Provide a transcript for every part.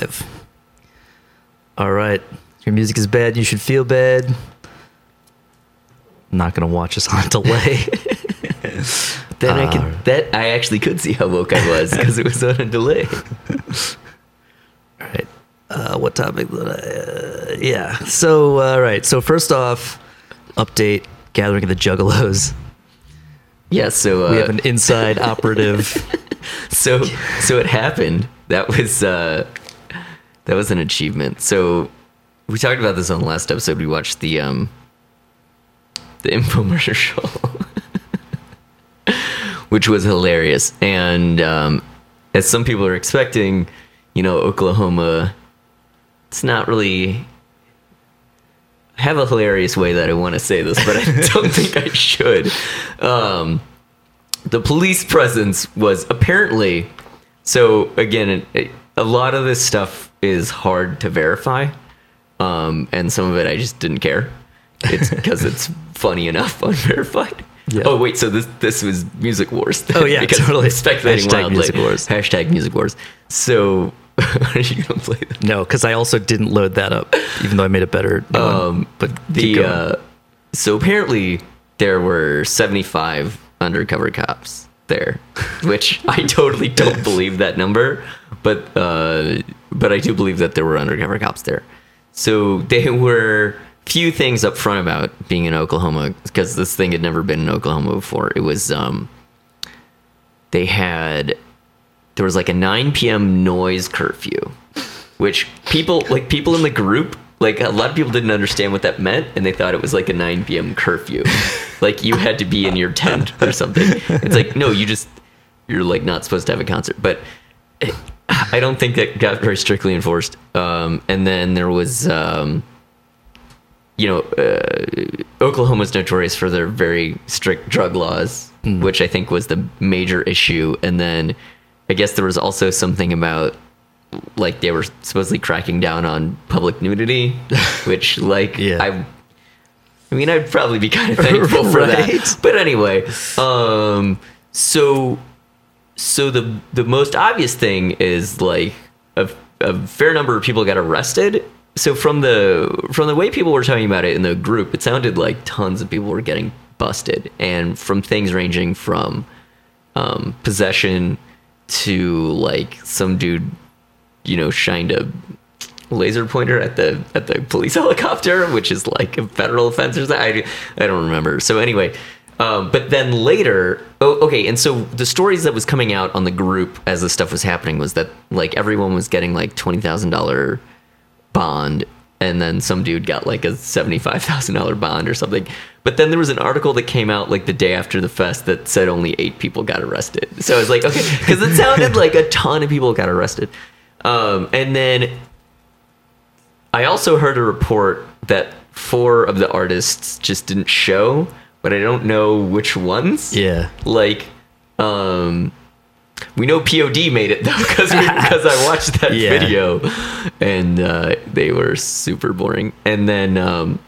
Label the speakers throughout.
Speaker 1: Live. All right. Your music is bad. You should feel bad. I'm Not going to watch us on delay.
Speaker 2: Then I
Speaker 1: Uh,
Speaker 2: could that I actually could see how woke I was because it was on a delay.
Speaker 1: All right. Uh, what topic? I- Uh, yeah. So, uh, all right. So, first off, update Gathering of the Juggalos.
Speaker 2: Yeah, so uh,
Speaker 1: We have an inside operative.
Speaker 2: so so it happened. That was uh that was an achievement. So we talked about this on the last episode. We watched the um the infomercial, which was hilarious. And um, as some people are expecting, you know, Oklahoma, it's not really. I have a hilarious way that I want to say this, but I don't think I should. Um, the police presence was apparently so again it, a lot of this stuff is hard to verify um, and some of it i just didn't care it's because it's funny enough unverified
Speaker 1: Yeah.
Speaker 2: oh wait so this this was music wars
Speaker 1: Oh, yeah,
Speaker 2: because
Speaker 1: totally.
Speaker 2: speculating
Speaker 1: Hashtag
Speaker 2: wildly.
Speaker 1: Music Wars.
Speaker 2: hashtag music wars so are you gonna play that
Speaker 1: no, because I also didn't load that up, even though I made it better.
Speaker 2: um,
Speaker 1: but
Speaker 2: the uh, so apparently there were 75 undercover cops there which i totally don't believe that number but uh but i do believe that there were undercover cops there. So there were few things up front about being in oklahoma because this thing had never been in oklahoma before. It was um they had there was like a 9 p.m noise curfew which people like people in the group like a lot of people didn't understand what that meant and they thought it was like a 9 p.m curfew. Like you had to be in your tent or something. It's like no you just you're like not supposed to have a concert. But i don't think that got very strictly enforced um, and then there was um, you know uh, oklahoma's notorious for their very strict drug laws which i think was the major issue and then i guess there was also something about like they were supposedly cracking down on public nudity, which like
Speaker 1: Yeah.
Speaker 2: I I mean I'd probably be kind of thankful for that. But anyway, um so so the the most obvious thing is like a, a fair number of people got arrested. So from the from the way people were talking about it in the group, it sounded like tons of people were getting busted. And from things ranging from um, possession to like some dude you know shined a laser pointer at the at the police helicopter which is like a federal offense or something. I, I don't remember. So anyway um, but then later oh, okay and so the stories that was coming out on the group as this stuff was happening was that like everyone was getting like $20000 bond and then some dude got like a $75,000 bond or something. But then there was an article that came out like the day after the fest that said only 8 people got arrested. So I was like, okay, cuz it sounded like a ton of people got arrested. Um, and then I also heard a report that four of the artists just didn't show, but I don't know which ones
Speaker 1: yeah.
Speaker 2: like um we know pod made it though because because i watched that
Speaker 1: Yeah.
Speaker 2: video and uh they were super boring and then um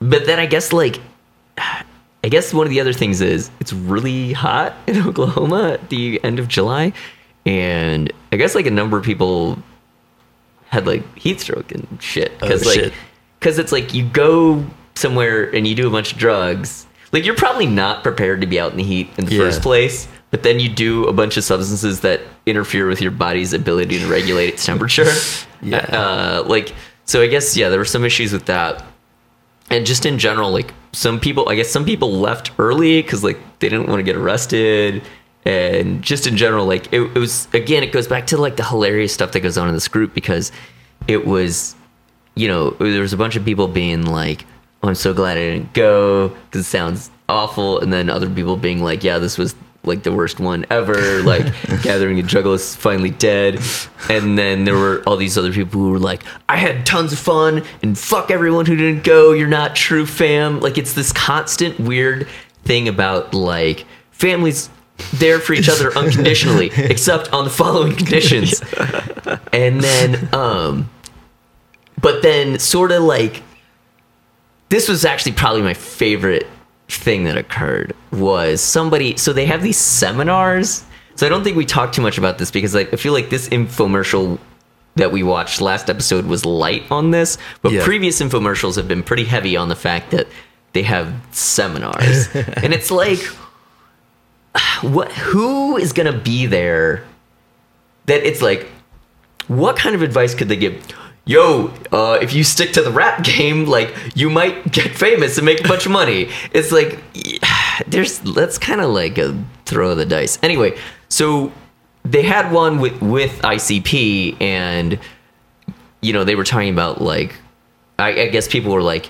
Speaker 2: but then i guess like i guess one of the other things is it's really hot in oklahoma at the end of july and i guess like a number of people had like heat stroke and shit because
Speaker 1: Oh,
Speaker 2: like because it's like you go somewhere and you do a bunch of drugs like you're probably not prepared to be out in the heat in the
Speaker 1: Yeah.
Speaker 2: first place but then you do a bunch of substances that interfere with your body's ability to regulate its temperature
Speaker 1: Yeah.
Speaker 2: uh, like so i guess yeah there were some issues with that and just in general like some people i guess some people left early because like they didn't want to get arrested and just in general like it, it was again it goes back to like the hilarious stuff that goes on in this group because it was you know there was a bunch of people being like oh, i'm so glad i didn't go. Because it sounds awful. And then other people being like yeah this was like the worst one ever like gathering a juggle is finally dead. And then there were all these other people who were like i had tons of fun and fuck everyone who didn't go. You're not true fam. Like it's this constant weird thing about like families there for each other unconditionally except on the following conditions. And then um but then sort of like this was actually probably my favorite thing that occurred was somebody so they have these seminars so i don't think we talked too much about this because like, i feel like this infomercial that we watched last episode was light on this, but
Speaker 1: Yeah.
Speaker 2: previous infomercials have been pretty heavy on the fact that they have seminars, and it's like, what? Who is gonna be there? That it's like, what kind of advice could they give? Yo, uh, if you stick to the rap game, like you might get famous and make a bunch of money. It's like, there's that's kind of like a throw of the dice. Anyway, so they had one with with ICP, and you know they were talking about like, I, I guess people were like,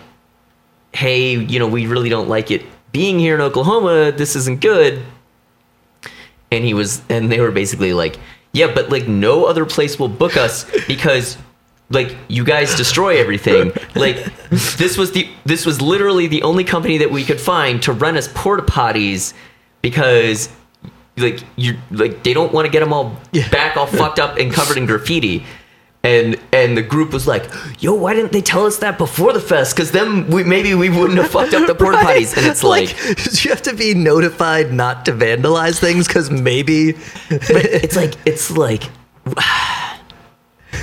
Speaker 2: hey, you know, we really don't like it being here in Oklahoma. This isn't good. And he was, and they were basically like, yeah, but like no other place will book us because like you guys destroy everything. Like this was the this was literally the only company that we could find to run us porta potties because like you like they don't want to get them all
Speaker 1: Yeah.
Speaker 2: back all fucked up and covered in graffiti. And and the group was like, "Yo, why didn't they tell us that before the fest? Because then we maybe we wouldn't have fucked up the porta
Speaker 1: Right?
Speaker 2: potties." And it's like,
Speaker 1: you have to be notified not to vandalize things because maybe
Speaker 2: but it's like it's like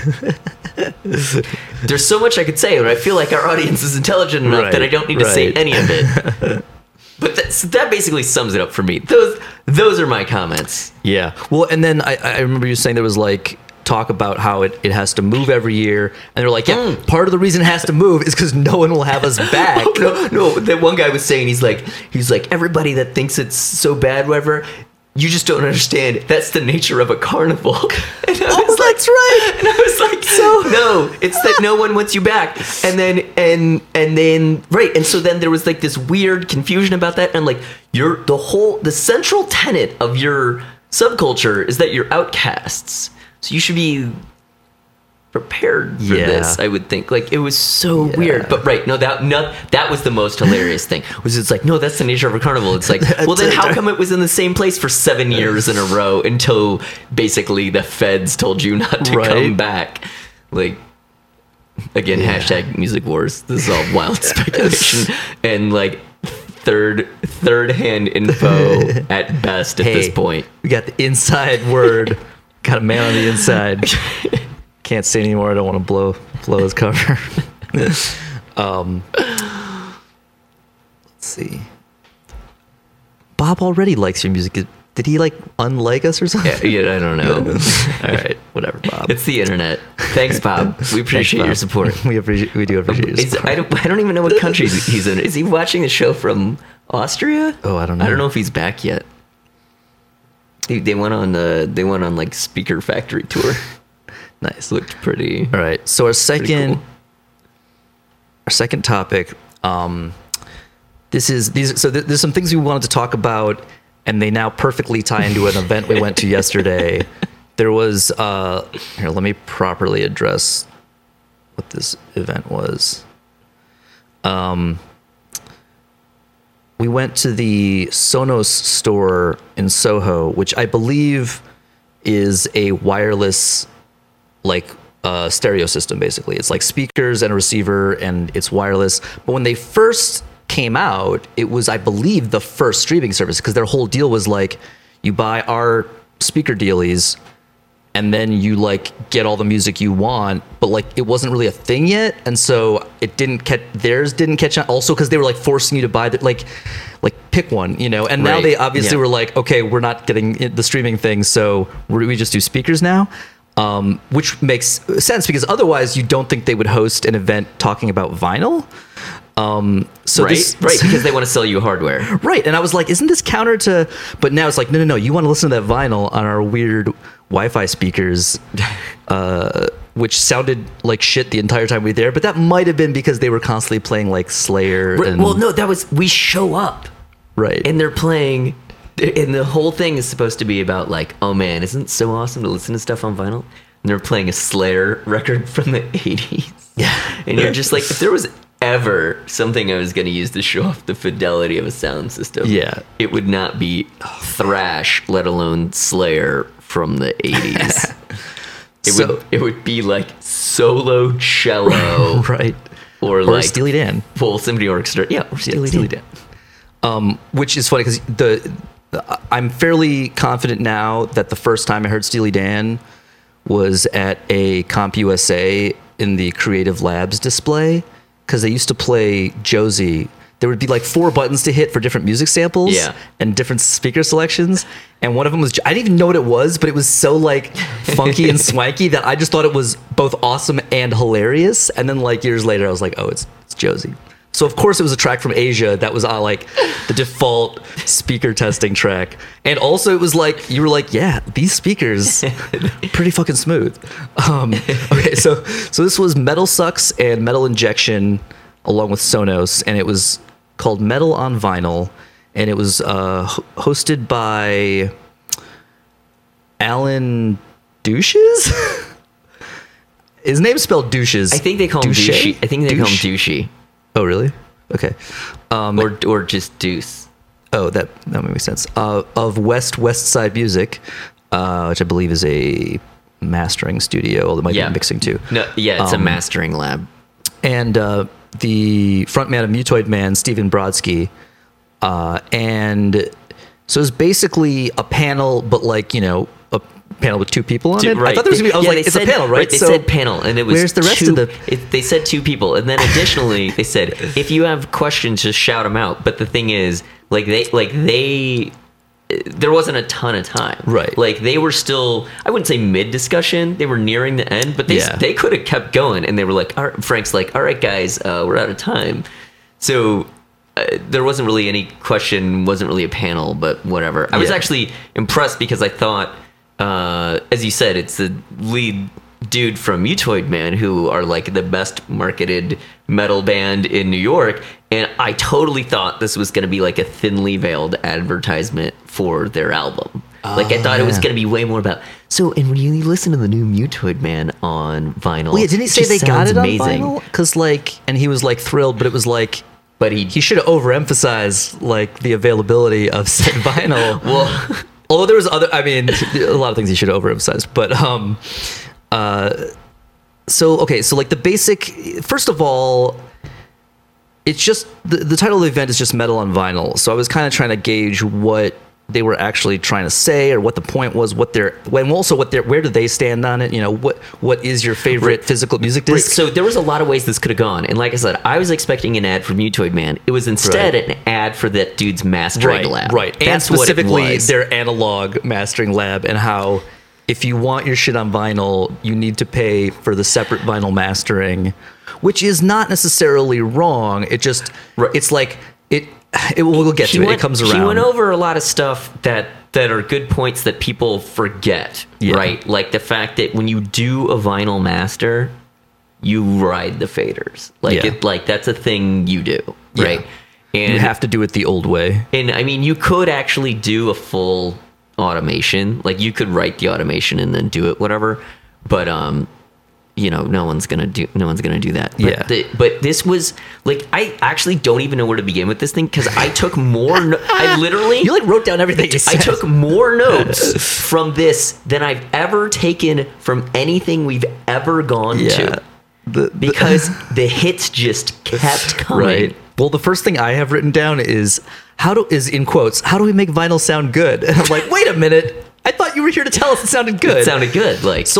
Speaker 2: there's so much I could say, but I feel like our audience is intelligent enough
Speaker 1: Right,
Speaker 2: that I don't need to say any of it. but that, so that basically sums it up for me. Those those are my comments.
Speaker 1: Yeah. Well, and then I, I remember you saying there was like talk about how it, it has to move every year, and they're like, yeah,
Speaker 2: Mm.
Speaker 1: part of the reason it has to move is because no one will have us back.
Speaker 2: no, no. That one guy was saying he's like he's like everybody that thinks it's so bad, whatever. You just don't understand. That's the nature of a carnival. And I
Speaker 1: Oh,
Speaker 2: like,
Speaker 1: that's right.
Speaker 2: And I was like,
Speaker 1: So-
Speaker 2: no, it's that no one wants you back. And then and and then right, and so then there was like this weird confusion about that, and like your the whole the central tenet of your subculture is that you're outcasts. So you should be prepared for
Speaker 1: Yeah.
Speaker 2: this. I would think like it was so
Speaker 1: Yeah.
Speaker 2: weird, but right, no, that no, that was the most hilarious thing. Was it's like no, that's the nature of a carnival. It's like well, then how come it was in the same place for seven years in a row until basically the feds told you not to
Speaker 1: Right.
Speaker 2: come back? Like again,
Speaker 1: Yeah.
Speaker 2: hashtag music wars. This is all wild speculation and like third third hand info at best at
Speaker 1: Hey,
Speaker 2: this point.
Speaker 1: we got the inside word. got a man on the inside. Can't say anymore. I don't want to blow blow his cover. um, let's see. Bob already likes your music. Did he like unlike us or something?
Speaker 2: Yeah, yeah, I don't know.
Speaker 1: All right, whatever, Bob.
Speaker 2: It's the internet. Thanks, Bob. We appreciate
Speaker 1: Bob.
Speaker 2: your support.
Speaker 1: we appreciate. We do appreciate your support.
Speaker 2: I don't. I don't even know what country he's in. Is he watching the show from Austria?
Speaker 1: Oh, I don't know.
Speaker 2: I don't
Speaker 1: know.
Speaker 2: know if he's back yet. They, they went on. Uh, they went on like Speaker Factory tour.
Speaker 1: nice.
Speaker 2: Looked pretty.
Speaker 1: All right. So our second,
Speaker 2: cool.
Speaker 1: our second topic. Um, this is these. So th- there's some things we wanted to talk about, and they now perfectly tie into an event we went to yesterday. There was. Uh, here, let me properly address what this event was. Um, we went to the Sonos store in Soho, which I believe is a wireless like uh, stereo system basically it's like speakers and a receiver and it's wireless but when they first came out it was i believe the first streaming service because their whole deal was like you buy our speaker dealies and then you like get all the music you want but like it wasn't really a thing yet and so it didn't catch theirs didn't catch on also because they were like forcing you to buy the like like pick one you know and now they obviously
Speaker 2: yeah.
Speaker 1: were like okay we're not getting the streaming thing so we we just do speakers now um, which makes sense because otherwise you don't think they would host an event talking about vinyl um, so
Speaker 2: right,
Speaker 1: this,
Speaker 2: right, because they want to sell you hardware.
Speaker 1: Right. And I was like, isn't this counter to. But now it's like, no, no, no. You want to listen to that vinyl on our weird Wi Fi speakers, uh, which sounded like shit the entire time we were there. But that might have been because they were constantly playing like Slayer.
Speaker 2: Right,
Speaker 1: and,
Speaker 2: well, no, that was we show up
Speaker 1: Right.
Speaker 2: and they're playing, and the whole thing is supposed to be about like, oh man, isn't it so awesome to listen to stuff on vinyl? And they're playing a Slayer record from the '80s.
Speaker 1: Yeah.
Speaker 2: and you're just like, if there was ever something I was going to use to show off the fidelity of a sound system,
Speaker 1: Yeah.
Speaker 2: it would not be thrash, let alone Slayer from the '80s. It
Speaker 1: So-
Speaker 2: would it would be like solo cello
Speaker 1: right.
Speaker 2: or,
Speaker 1: Or
Speaker 2: like
Speaker 1: Steely Dan.
Speaker 2: full symphony orchestra. Yeah, or Steely,
Speaker 1: Steely
Speaker 2: Dan.
Speaker 1: Dan. Um, which is funny because the, the I'm fairly confident now that the first time I heard Steely Dan was at a CompUSA in the Creative Labs display because they used to play Josie. There would be like four buttons to hit for different music samples
Speaker 2: Yeah.
Speaker 1: and different speaker selections. And one of them was, I didn't even know what it was, but it was so like funky and swanky that I just thought it was both awesome and hilarious. And then like years later, I was like, oh, it's, it's Josie. So of course it was a track from Aja that was on like the default speaker testing track. And also it was like, you were like, yeah, these speakers, pretty fucking smooth. Um, okay, so, so this was Metal Sucks and Metal Injection along with Sonos, and it was called Metal on Vinyl, and it was uh, hosted by Alan Douches. His name's spelled Douches.
Speaker 2: I think they call him
Speaker 1: Douche?
Speaker 2: douchey. I think they call him
Speaker 1: Douche?
Speaker 2: douchey.
Speaker 1: Oh, really? Okay. Um,
Speaker 2: Or or just deuce.
Speaker 1: oh, that that makes sense. Uh, of West West Side Music, uh, which I believe is a mastering studio, although it might
Speaker 2: Yeah.
Speaker 1: be mixing too.
Speaker 2: No, yeah, it's a
Speaker 1: Um,
Speaker 2: mastering lab.
Speaker 1: and uh, the frontman of Mutoid Man, Stephen Brodsky, uh, and so it's basically a panel, but like you know, a panel with two people on it. I thought there was be. I was
Speaker 2: Yeah,
Speaker 1: like, it's
Speaker 2: said-
Speaker 1: a panel, right?
Speaker 2: They
Speaker 1: So
Speaker 2: said panel, and it was.
Speaker 1: where's the rest
Speaker 2: two,
Speaker 1: of the-
Speaker 2: It, they said two people, and then additionally they said if you have questions, just shout them out. But the thing is, like they, like they, there wasn't a ton of time,
Speaker 1: Right.
Speaker 2: Like they were still, I wouldn't say mid discussion. They were nearing the end, but they
Speaker 1: Yeah.
Speaker 2: they could have kept going, and they were like, all right, Frank's like, all right, guys, uh, we're out of time. So uh, there wasn't really any question, wasn't really a panel, but whatever. I was actually impressed because I thought, uh, as you said, it's the lead dude from Mutoid Man who are like the best marketed metal band in New York. And I totally thought this was going to be like a thinly veiled advertisement for their album. like I thought it was going to be way more about. So, and when you listen to the new Mutoid Man on vinyl,
Speaker 1: Well, yeah, didn't he say they got it on
Speaker 2: amazing.
Speaker 1: vinyl? Because like, and he was like thrilled, but it was like
Speaker 2: But he,
Speaker 1: he should have overemphasized like the availability of said vinyl.
Speaker 2: well,
Speaker 1: Although there was other, I mean, a lot of things he should have overemphasized. But um, uh, so okay, so like the basic. First of all, it's just the the title of the event is just metal on vinyl. So I was kind of trying to gauge what they were actually trying to say or what the point was what their when also what their where do they stand on it you know what what is your favorite
Speaker 2: Right.
Speaker 1: physical music
Speaker 2: Right,
Speaker 1: disc
Speaker 2: so there was a lot of ways this could have gone, and like I said, I was expecting an ad for Mutoid Man. It was instead
Speaker 1: Right.
Speaker 2: an ad for that dude's mastering
Speaker 1: right,
Speaker 2: lab.
Speaker 1: Right. and
Speaker 2: That's what it
Speaker 1: specifically
Speaker 2: was.
Speaker 1: their analog mastering lab and how if you want your shit on vinyl, you need to pay for the separate vinyl mastering, which is not necessarily wrong. It just
Speaker 2: Right.
Speaker 1: it's like it it will we'll get to it.
Speaker 2: went-
Speaker 1: it comes around.
Speaker 2: He went over a lot of stuff that that are good points that people forget.
Speaker 1: Yeah.
Speaker 2: Right, like the fact that when you do a vinyl master, you ride the faders. Like
Speaker 1: Yeah.
Speaker 2: it, like that's a thing you do.
Speaker 1: Yeah.
Speaker 2: Right, and
Speaker 1: you have to do it the old way.
Speaker 2: And I mean, you could actually do a full automation. Like you could write the automation and then do it, whatever. But um, you know, no one's gonna do. No one's gonna do that. But
Speaker 1: Yeah.
Speaker 2: The, but this was like, I actually don't even know where to begin with this thing because I took more. No- I literally.
Speaker 1: You like wrote down everything
Speaker 2: I
Speaker 1: said.
Speaker 2: took more notes from this than I've ever taken from anything we've ever gone
Speaker 1: yeah.
Speaker 2: to
Speaker 1: The, the-
Speaker 2: because the hits just kept coming.
Speaker 1: right. Well, the first thing I have written down is how do is in quotes, how do we make vinyl sound good? And I'm like, wait a minute. I thought you were here to tell us it sounded good.
Speaker 2: It sounded good. Like
Speaker 1: So